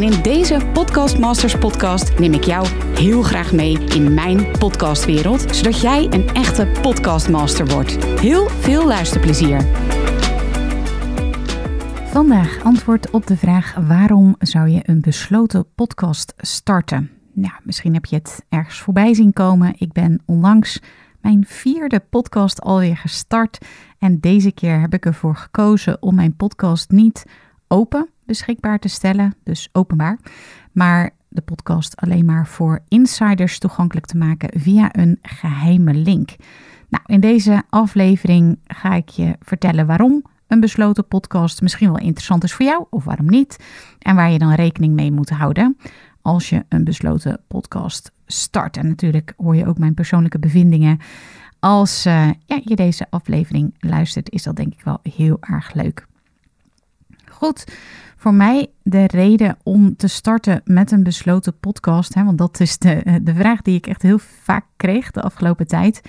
En in deze Podcast Masters podcast neem ik jou heel graag mee in mijn podcastwereld, zodat jij een echte podcastmaster wordt. Heel veel luisterplezier. Vandaag antwoord op de vraag: waarom zou je een besloten podcast starten? Nou, misschien heb je het ergens voorbij zien komen. Ik ben onlangs mijn vierde podcast alweer gestart. En deze keer heb ik ervoor gekozen om mijn podcast niet open beschikbaar te stellen, dus openbaar, maar de podcast alleen maar voor insiders toegankelijk te maken via een geheime link. Nou, in deze aflevering ga ik je vertellen waarom een besloten podcast misschien wel interessant is voor jou of waarom niet. En waar je dan rekening mee moet houden als je een besloten podcast start. En natuurlijk hoor je ook mijn persoonlijke bevindingen. Als ja, je deze aflevering luistert, is dat denk ik wel heel erg leuk. Goed, voor mij de reden om te starten met een besloten podcast, hè, want dat is de, de vraag die ik echt heel vaak kreeg de afgelopen tijd,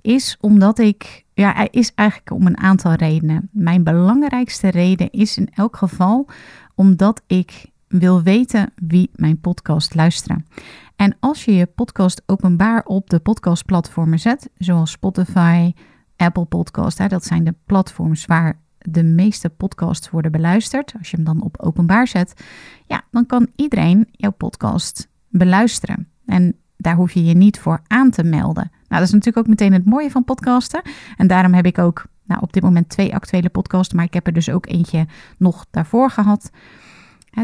is omdat ik, ja, is eigenlijk om een aantal redenen. Mijn belangrijkste reden is in elk geval omdat ik wil weten wie mijn podcast luisteren. En als je je podcast openbaar op de podcastplatformen zet, zoals Spotify, Apple Podcast, hè, dat zijn de platforms waar de meeste podcasts worden beluisterd, als je hem dan op openbaar zet, ja, dan kan iedereen jouw podcast beluisteren. En daar hoef je je niet voor aan te melden. Nou, dat is natuurlijk ook meteen het mooie van podcasten. En daarom heb ik ook nou, op dit moment twee actuele podcasts, maar ik heb er dus ook eentje nog daarvoor gehad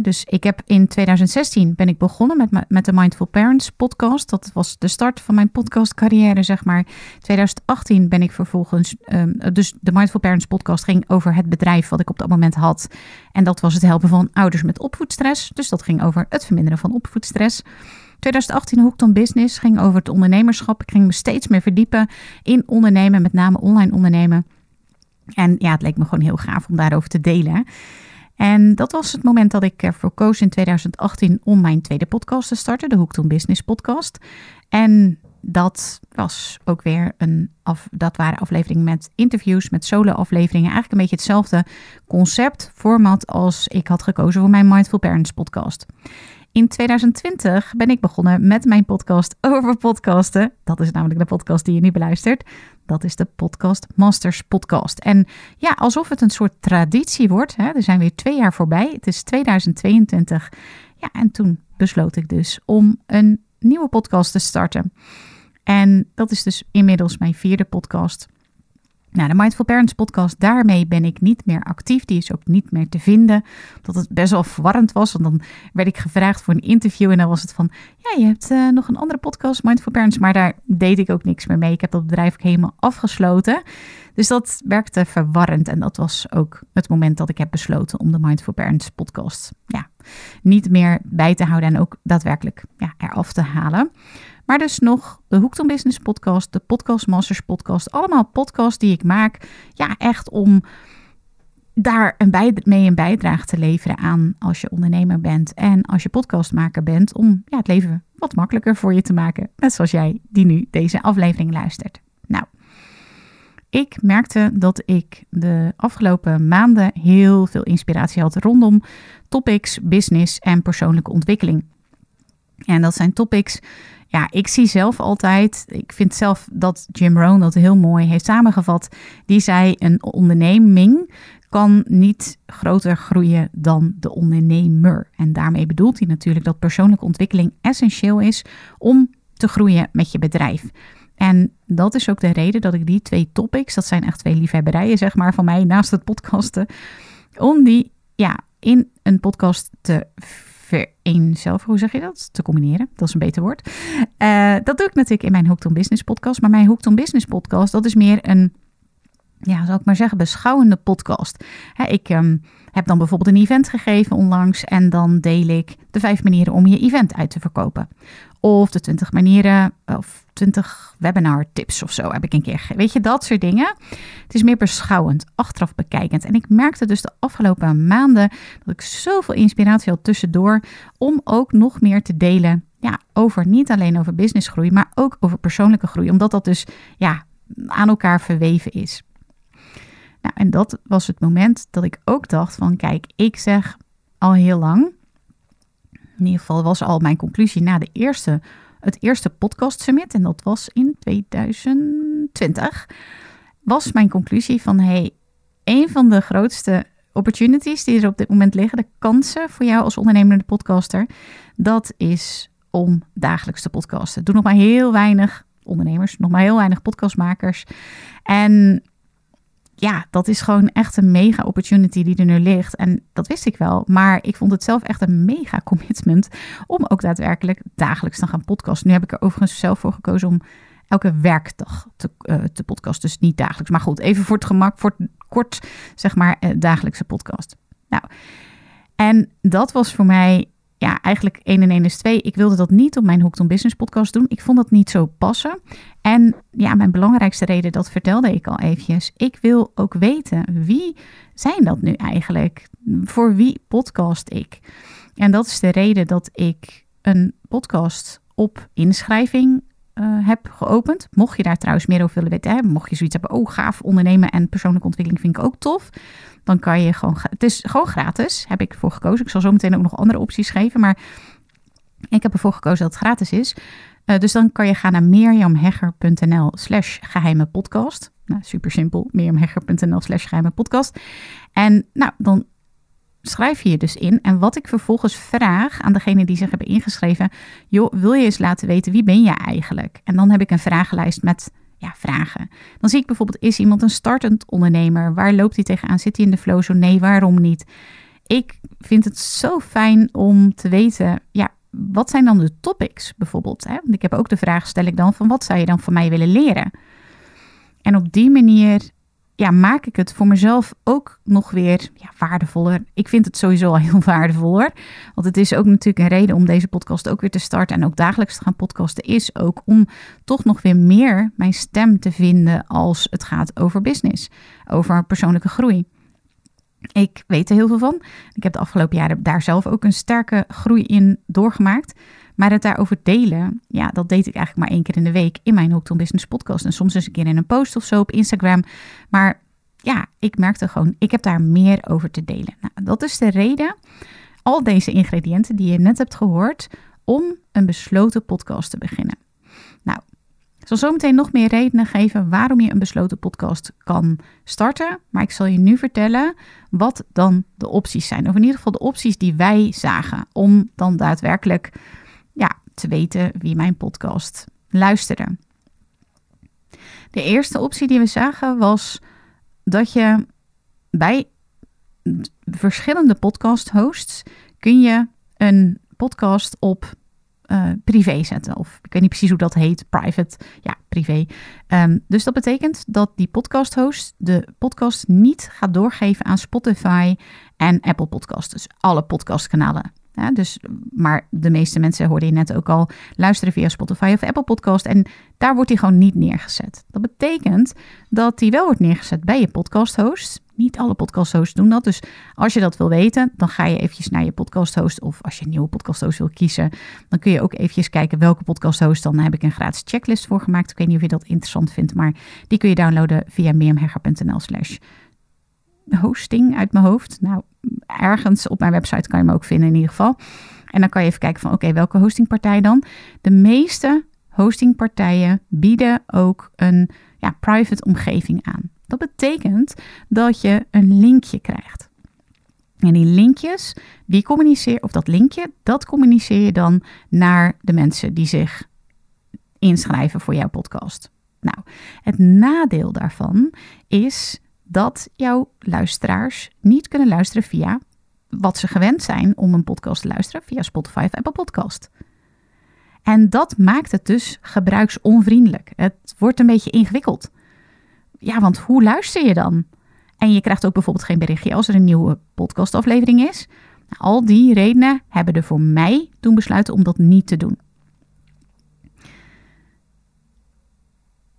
dus ik heb in 2016 ben ik begonnen met, met de Mindful Parents podcast. Dat was de start van mijn podcastcarrière, zeg maar. 2018 ben ik vervolgens, um, dus de Mindful Parents podcast ging over het bedrijf wat ik op dat moment had. En dat was het helpen van ouders met opvoedstress. Dus dat ging over het verminderen van opvoedstress. 2018 Hooked on Business ging over het ondernemerschap. Ik ging me steeds meer verdiepen in ondernemen, met name online ondernemen. En ja, het leek me gewoon heel gaaf om daarover te delen. En dat was het moment dat ik ervoor koos in 2018 om mijn tweede podcast te starten, de Hooked on Business podcast. En dat was ook weer een af, dat waren afleveringen met interviews, met solo-afleveringen. Eigenlijk een beetje hetzelfde concept, format als ik had gekozen voor mijn Mindful Parents podcast. In 2020 ben ik begonnen met mijn podcast over podcasten. Dat is namelijk de podcast die je nu beluistert. Dat is de Podcast Masters podcast. En ja, alsof het een soort traditie wordt. Hè? Er zijn weer twee jaar voorbij. Het is 2022. Ja, en toen besloot ik dus om een nieuwe podcast te starten. En dat is dus inmiddels mijn vierde podcast. Nou, de Mindful Parents podcast, daarmee ben ik niet meer actief. Die is ook niet meer te vinden. Dat het best wel verwarrend was. Want dan werd ik gevraagd voor een interview. En dan was het van, ja, je hebt uh, nog een andere podcast, Mindful Parents. Maar daar deed ik ook niks meer mee. Ik heb dat bedrijf ook helemaal afgesloten. Dus dat werkte verwarrend. En dat was ook het moment dat ik heb besloten om de Mindful Parents podcast ja, niet meer bij te houden. En ook daadwerkelijk ja, eraf te halen. Maar dus nog de Hooked Business podcast, de Podcast Masters podcast. Allemaal podcasts die ik maak. Ja, echt om daar een mee een bijdrage te leveren aan als je ondernemer bent en als je podcastmaker bent. Om ja, het leven wat makkelijker voor je te maken. Net zoals jij die nu deze aflevering luistert. Nou, ik merkte dat ik de afgelopen maanden heel veel inspiratie had rondom topics, business en persoonlijke ontwikkeling. En dat zijn topics ja, ik zie zelf altijd, ik vind zelf dat Jim Rohn dat heel mooi heeft samengevat. Die zei: een onderneming kan niet groter groeien dan de ondernemer. En daarmee bedoelt hij natuurlijk dat persoonlijke ontwikkeling essentieel is om te groeien met je bedrijf. En dat is ook de reden dat ik die twee topics, dat zijn echt twee liefhebberijen zeg maar van mij naast het podcasten, om die ja, in een podcast te zelf, hoe zeg je dat? Te combineren, dat is een beter woord. Uh, dat doe ik natuurlijk in mijn Hooked on Business podcast. Maar mijn Hooked Business podcast, dat is meer een, ja, zal ik maar zeggen, beschouwende podcast. ik um, heb dan bijvoorbeeld een event gegeven onlangs en dan deel ik de vijf manieren om je event uit te verkopen. Of de 20 manieren of 20 webinar tips of zo heb ik een keer. Weet je, dat soort dingen. Het is meer beschouwend, achteraf bekijkend. En ik merkte dus de afgelopen maanden dat ik zoveel inspiratie had tussendoor om ook nog meer te delen ja, over niet alleen over businessgroei, maar ook over persoonlijke groei. Omdat dat dus ja, aan elkaar verweven is. Nou, en dat was het moment dat ik ook dacht van kijk, ik zeg al heel lang, in ieder geval was al mijn conclusie na de eerste, het eerste podcast summit, en dat was in 2020, was mijn conclusie van hey, een van de grootste opportunities die er op dit moment liggen, de kansen voor jou als ondernemende podcaster, dat is om dagelijks te podcasten. Doe nog maar heel weinig ondernemers, nog maar heel weinig podcastmakers. En ja, dat is gewoon echt een mega opportunity die er nu ligt. En dat wist ik wel. Maar ik vond het zelf echt een mega commitment om ook daadwerkelijk dagelijks te gaan podcasten. Nu heb ik er overigens zelf voor gekozen om elke werkdag te, uh, te podcasten. Dus niet dagelijks. Maar goed, even voor het gemak, voor het kort, zeg maar, uh, dagelijkse podcast. Nou, en dat was voor mij ja, eigenlijk 1 en 1 is 2. Ik wilde dat niet op mijn Hooked on Business podcast doen. Ik vond dat niet zo passen. En ja, mijn belangrijkste reden, dat vertelde ik al eventjes. Ik wil ook weten, wie zijn dat nu eigenlijk? Voor wie podcast ik? En dat is de reden dat ik een podcast op inschrijving uh, heb geopend. Mocht je daar trouwens meer over willen weten, hè, mocht je zoiets hebben, oh gaaf, ondernemen en persoonlijke ontwikkeling vind ik ook tof. Dan kan je gewoon, het is gewoon gratis, heb ik ervoor gekozen. Ik zal zo meteen ook nog andere opties geven, maar ik heb ervoor gekozen dat het gratis is. Uh, dus dan kan je gaan naar mirjamhegger.nl slash geheime podcast. Nou, super simpel, mirjamhegger.nl slash geheime podcast. En nou, dan schrijf je dus in. En wat ik vervolgens vraag aan degene die zich hebben ingeschreven, joh, wil je eens laten weten wie ben je eigenlijk? En dan heb ik een vragenlijst met ja, vragen. Dan zie ik bijvoorbeeld, is iemand een startend ondernemer? Waar loopt hij tegenaan? Zit hij in de flow? Zo nee, waarom niet? Ik vind het zo fijn om te weten, ja, wat zijn dan de topics bijvoorbeeld? Hè? Want ik heb ook de vraag, stel ik dan, van wat zou je dan van mij willen leren? En op die manier ja, maak ik het voor mezelf ook nog weer ja, waardevoller. Ik vind het sowieso al heel waardevoller. Want het is ook natuurlijk een reden om deze podcast ook weer te starten en ook dagelijks te gaan podcasten. Is ook om toch nog weer meer mijn stem te vinden als het gaat over business, over persoonlijke groei. Ik weet er heel veel van. Ik heb de afgelopen jaren daar zelf ook een sterke groei in doorgemaakt. Maar het daarover delen, ja, dat deed ik eigenlijk maar één keer in de week in mijn Hooked Business podcast. En soms eens een keer in een post of zo op Instagram. Maar ja, ik merkte gewoon, ik heb daar meer over te delen. Nou, dat is de reden, al deze ingrediënten die je net hebt gehoord, om een besloten podcast te beginnen. Nou, ik zal zo meteen nog meer redenen geven waarom je een besloten podcast kan starten. Maar ik zal je nu vertellen wat dan de opties zijn. Of in ieder geval de opties die wij zagen om dan daadwerkelijk te weten wie mijn podcast luisterde. De eerste optie die we zagen was dat je bij verschillende podcast hosts kun je een podcast op uh, privé zetten. Of ik weet niet precies hoe dat heet, private, ja, privé. Um, dus dat betekent dat die podcast host de podcast niet gaat doorgeven aan Spotify en Apple Podcasts. Dus alle podcastkanalen ja, dus, maar de meeste mensen, hoorden je net ook al, luisteren via Spotify of Apple Podcast. En daar wordt hij gewoon niet neergezet. Dat betekent dat hij wel wordt neergezet bij je podcast host. Niet alle podcast hosts doen dat. Dus als je dat wil weten, dan ga je eventjes naar je podcast host. Of als je een nieuwe podcast host wil kiezen, dan kun je ook eventjes kijken welke podcast host. Dan heb ik een gratis checklist voor gemaakt. Ik weet niet of je dat interessant vindt, maar die kun je downloaden via meermhegger.nl slash hosting uit mijn hoofd. Nou, ergens op mijn website kan je hem ook vinden in ieder geval. En dan kan je even kijken van oké, welke hostingpartij dan? De meeste hostingpartijen bieden ook een ja, private omgeving aan. Dat betekent dat je een linkje krijgt. En die linkjes, die communiceer, of dat linkje, dat communiceer je dan naar de mensen die zich inschrijven voor jouw podcast. Nou, het nadeel daarvan is dat jouw luisteraars niet kunnen luisteren via wat ze gewend zijn om een podcast te luisteren, via Spotify of Apple Podcast. En dat maakt het dus gebruiksonvriendelijk. Het wordt een beetje ingewikkeld. Ja, want hoe luister je dan? En je krijgt ook bijvoorbeeld geen berichtje als er een nieuwe podcastaflevering is. Al die redenen hebben er voor mij toen besluiten om dat niet te doen.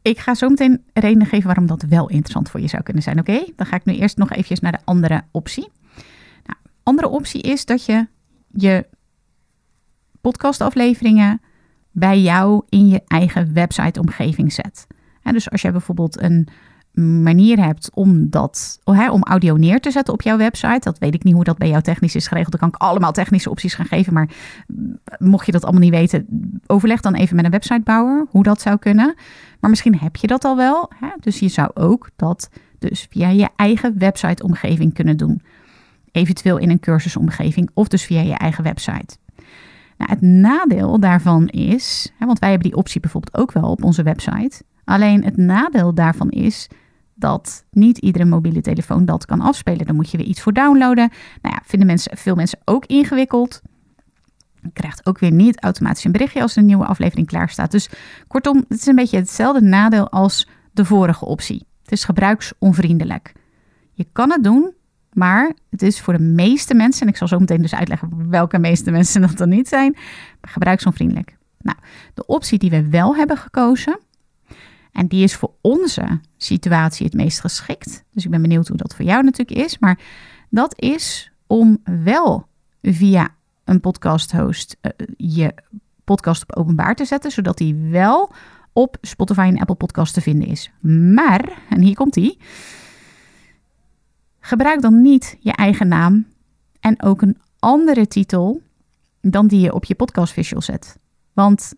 Ik ga zo meteen redenen geven waarom dat wel interessant voor je zou kunnen zijn. Oké, dan ga ik nu eerst nog eventjes naar de andere optie. Nou, andere optie is dat je je podcastafleveringen bij jou in je eigen websiteomgeving zet. dus als jij bijvoorbeeld een manier hebt om, dat, om audio neer te zetten op jouw website. Dat weet ik niet hoe dat bij jou technisch is geregeld. Dan kan ik allemaal technische opties gaan geven. Maar mocht je dat allemaal niet weten, overleg dan even met een websitebouwer hoe dat zou kunnen. Maar misschien heb je dat al wel. Hè? Dus je zou ook dat dus via je eigen websiteomgeving kunnen doen. Eventueel in een cursusomgeving of dus via je eigen website. Nou, het nadeel daarvan is, hè, want wij hebben die optie bijvoorbeeld ook wel op onze website. Alleen het nadeel daarvan is dat niet iedere mobiele telefoon dat kan afspelen. Dan moet je weer iets voor downloaden. Nou ja, vinden mensen, veel mensen ook ingewikkeld. Je krijgt ook weer niet automatisch een berichtje als een nieuwe aflevering klaar staat. Dus kortom, het is een beetje hetzelfde nadeel als de vorige optie. Het is gebruiksonvriendelijk. Je kan het doen, maar het is voor de meeste mensen, en ik zal zo meteen dus uitleggen welke meeste mensen dat dan niet zijn, gebruiksonvriendelijk. Nou, de optie die we wel hebben gekozen, en die is voor onze situatie het meest geschikt. Dus ik ben benieuwd hoe dat voor jou natuurlijk is. Maar dat is om wel via een podcast host uh, je podcast op openbaar te zetten, zodat die wel op Spotify en Apple Podcast te vinden is. Maar, en hier komt die, gebruik dan niet je eigen naam en ook een andere titel dan die je op je podcast visual zet. Want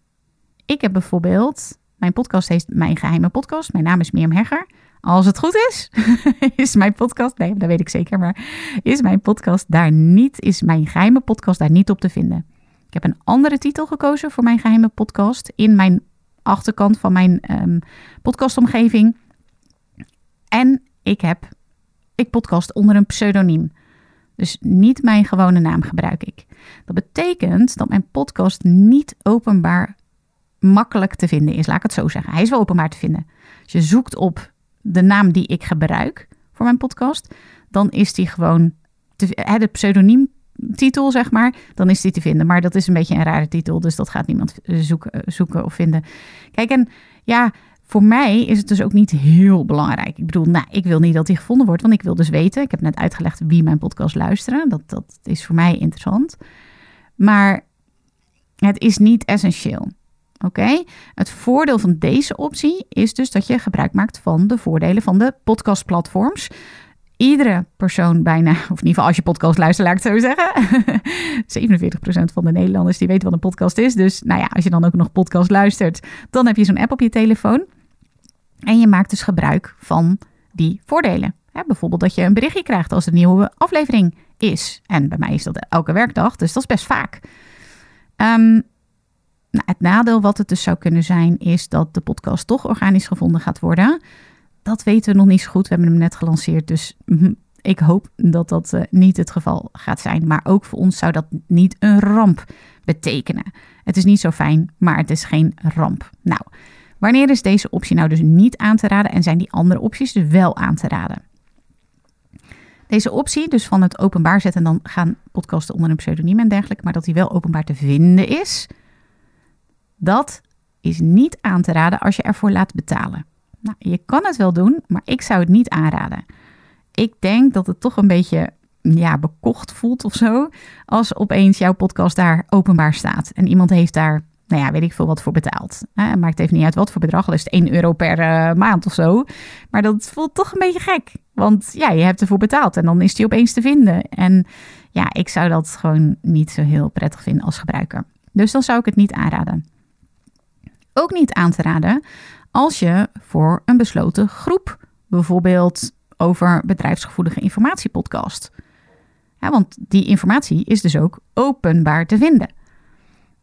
ik heb bijvoorbeeld mijn podcast heet Mijn Geheime Podcast. Mijn naam is Mirjam Hegger. Als het goed is, is mijn podcast, nee, dat weet ik zeker, maar is mijn podcast daar niet, is mijn geheime podcast daar niet op te vinden. Ik heb een andere titel gekozen voor mijn geheime podcast in mijn achterkant van mijn um, podcastomgeving. En ik heb, ik podcast onder een pseudoniem. Dus niet mijn gewone naam gebruik ik. Dat betekent dat mijn podcast niet openbaar makkelijk te vinden is, laat ik het zo zeggen. Hij is wel openbaar te vinden. Als je zoekt op de naam die ik gebruik voor mijn podcast, dan is die gewoon te, de pseudoniemtitel, zeg maar, dan is die te vinden. Maar dat is een beetje een rare titel, dus dat gaat niemand zoeken, zoeken of vinden. Kijk, en ja, voor mij is het dus ook niet heel belangrijk. Ik bedoel, nou, ik wil niet dat die gevonden wordt, want ik wil dus weten. Ik heb net uitgelegd wie mijn podcast luisteren. Dat, dat is voor mij interessant. Maar het is niet essentieel. Oké, het voordeel van deze optie is dus dat je gebruik maakt van de voordelen van de podcastplatforms. Iedere persoon bijna, of in ieder geval als je podcast luistert, laat ik het zo zeggen. 47% van de Nederlanders die weten wat een podcast is. Dus nou ja, als je dan ook nog podcast luistert, dan heb je zo'n app op je telefoon. En je maakt dus gebruik van die voordelen. bijvoorbeeld dat je een berichtje krijgt als er een nieuwe aflevering is. En bij mij is dat elke werkdag, dus dat is best vaak. Um, nou, het nadeel wat het dus zou kunnen zijn, is dat de podcast toch organisch gevonden gaat worden. Dat weten we nog niet zo goed. We hebben hem net gelanceerd, dus mhm, ik hoop dat dat uh, niet het geval gaat zijn. Maar ook voor ons zou dat niet een ramp betekenen. Het is niet zo fijn, maar het is geen ramp. Nou, wanneer is deze optie nou dus niet aan te raden en zijn die andere opties dus wel aan te raden? Deze optie, dus van het openbaar zetten en dan gaan podcasten onder een pseudoniem en dergelijke, maar dat die wel openbaar te vinden is, dat is niet aan te raden als je ervoor laat betalen. Nou, je kan het wel doen, maar ik zou het niet aanraden. Ik denk dat het toch een beetje ja, bekocht voelt of zo. Als opeens jouw podcast daar openbaar staat. En iemand heeft daar, nou ja, weet ik veel wat voor betaald. Maakt even niet uit wat voor bedrag. Al is het 1 euro per uh, maand of zo. Maar dat voelt toch een beetje gek. Want ja, je hebt ervoor betaald en dan is die opeens te vinden. En ja, ik zou dat gewoon niet zo heel prettig vinden als gebruiker. Dus dan zou ik het niet aanraden ook niet aan te raden als je voor een besloten groep, bijvoorbeeld over bedrijfsgevoelige informatiepodcast. Ja, want die informatie is dus ook openbaar te vinden.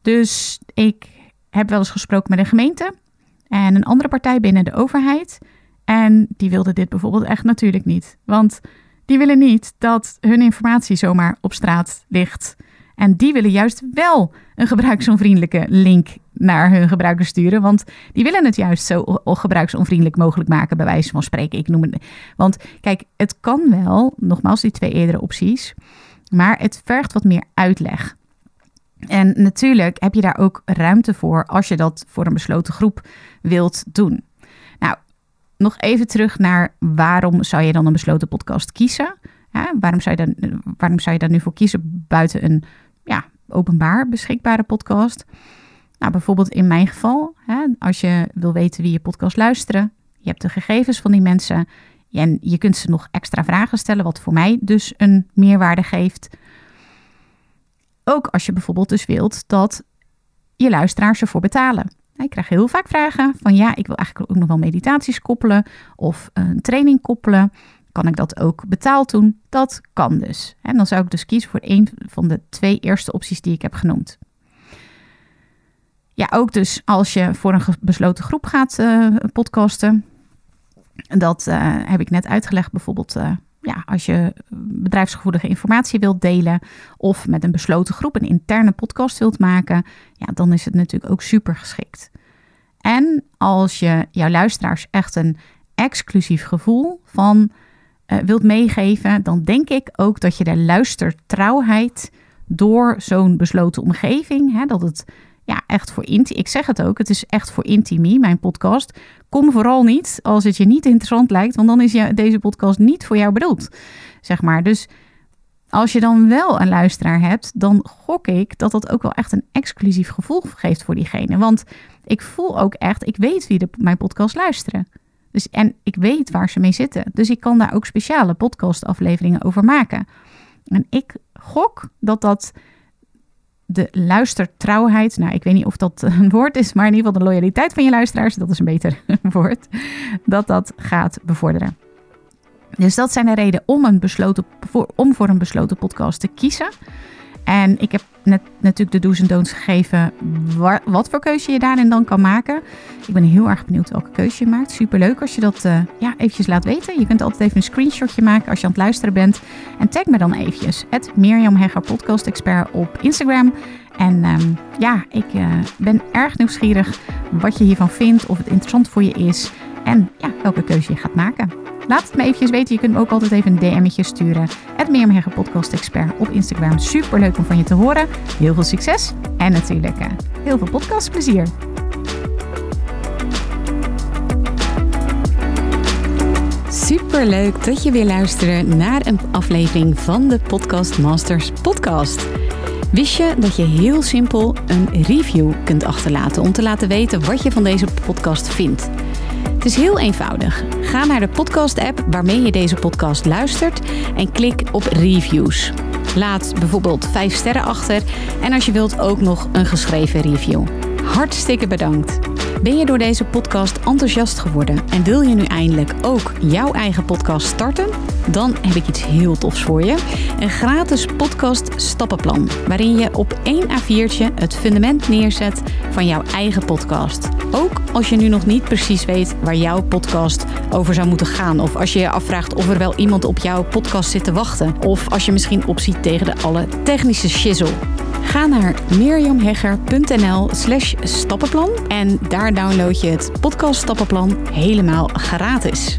Dus ik heb wel eens gesproken met een gemeente en een andere partij binnen de overheid. En die wilde dit bijvoorbeeld echt natuurlijk niet. Want die willen niet dat hun informatie zomaar op straat ligt. En die willen juist wel een gebruiksonvriendelijke link naar hun gebruikers sturen. Want die willen het juist zo gebruiksonvriendelijk mogelijk maken, bij wijze van spreken. Ik noem het. Want kijk, het kan wel, nogmaals, die twee eerdere opties. Maar het vergt wat meer uitleg. En natuurlijk heb je daar ook ruimte voor als je dat voor een besloten groep wilt doen. nog even terug naar waarom zou je dan een besloten podcast kiezen? waarom, zou je dan, waarom zou je daar nu voor kiezen buiten een ja, openbaar beschikbare podcast? Nou, bijvoorbeeld in mijn geval, hè, als je wil weten wie je podcast luisteren, je hebt de gegevens van die mensen en je kunt ze nog extra vragen stellen, wat voor mij dus een meerwaarde geeft. Ook als je bijvoorbeeld dus wilt dat je luisteraars ervoor betalen. Ik krijg heel vaak vragen van ja, ik wil eigenlijk ook nog wel meditaties koppelen of een training koppelen. Kan ik dat ook betaald doen? Dat kan dus. En dan zou ik dus kiezen voor een van de twee eerste opties die ik heb genoemd. Ja, ook dus als je voor een besloten groep gaat uh, podcasten. Dat uh, heb ik net uitgelegd. Bijvoorbeeld uh, ja, als je bedrijfsgevoelige informatie wilt delen of met een besloten groep een interne podcast wilt maken, ja, dan is het natuurlijk ook super geschikt. En als je jouw luisteraars echt een exclusief gevoel van wilt meegeven, dan denk ik ook dat je de luistertrouwheid door zo'n besloten omgeving, hè, dat het ja, echt voor inti. Ik zeg het ook, het is echt voor Intimi, mijn podcast. Kom vooral niet als het je niet interessant lijkt, want dan is deze podcast niet voor jou bedoeld. Zeg maar. Dus als je dan wel een luisteraar hebt, dan gok ik dat dat ook wel echt een exclusief gevoel geeft voor diegene. Want ik voel ook echt, ik weet wie de, mijn podcast luisteren. Dus, en ik weet waar ze mee zitten. Dus ik kan daar ook speciale podcastafleveringen over maken. En ik gok dat dat de luistertrouwheid, nou ik weet niet of dat een woord is, maar in ieder geval de loyaliteit van je luisteraars, dat is een beter woord, dat dat gaat bevorderen. Dus dat zijn de redenen om, een besloten, om voor een besloten podcast te kiezen. En ik heb net natuurlijk de do's en don'ts gegeven wat voor keuze je daarin dan kan maken. Ik ben heel erg benieuwd welke keuze je maakt. Superleuk als je dat uh, ja, eventjes laat weten. Je kunt altijd even een screenshotje maken als je aan het luisteren bent. En tag me dan eventjes. Het Mirjam Hegger Podcast Expert op Instagram. En um, ja, ik uh, ben erg nieuwsgierig wat je hiervan vindt. Of het interessant voor je is. En ja, welke keuze je gaat maken. Laat het me eventjes weten. Je kunt me ook altijd even een DM'tje sturen. Het Meermhergen Podcast Expert op Instagram. Super leuk om van je te horen. Heel veel succes en natuurlijk uh, heel veel podcastplezier. Super leuk dat je weer luistert naar een aflevering van de Podcast Masters podcast. Wist je dat je heel simpel een review kunt achterlaten om te laten weten wat je van deze podcast vindt? Het is heel eenvoudig. Ga naar de podcast-app waarmee je deze podcast luistert en klik op reviews. Laat bijvoorbeeld 5 sterren achter en als je wilt ook nog een geschreven review. Hartstikke bedankt. Ben je door deze podcast enthousiast geworden en wil je nu eindelijk ook jouw eigen podcast starten? Dan heb ik iets heel tofs voor je. Een gratis podcast stappenplan waarin je op één A4'tje het fundament neerzet van jouw eigen podcast. Ook als je nu nog niet precies weet waar jouw podcast over zou moeten gaan of als je je afvraagt of er wel iemand op jouw podcast zit te wachten of als je misschien opziet tegen de alle technische shizzle. Ga naar mirjamhegger.nl slash stappenplan en daar download je het podcast stappenplan helemaal gratis.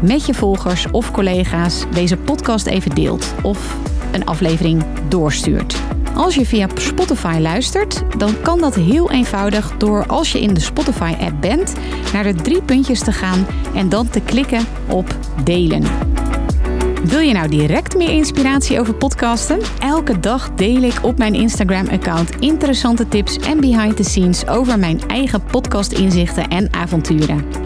met je volgers of collega's deze podcast even deelt of een aflevering doorstuurt. Als je via Spotify luistert, dan kan dat heel eenvoudig door als je in de Spotify-app bent naar de drie puntjes te gaan en dan te klikken op delen. Wil je nou direct meer inspiratie over podcasten? Elke dag deel ik op mijn Instagram-account interessante tips en behind the scenes over mijn eigen podcast-inzichten en avonturen.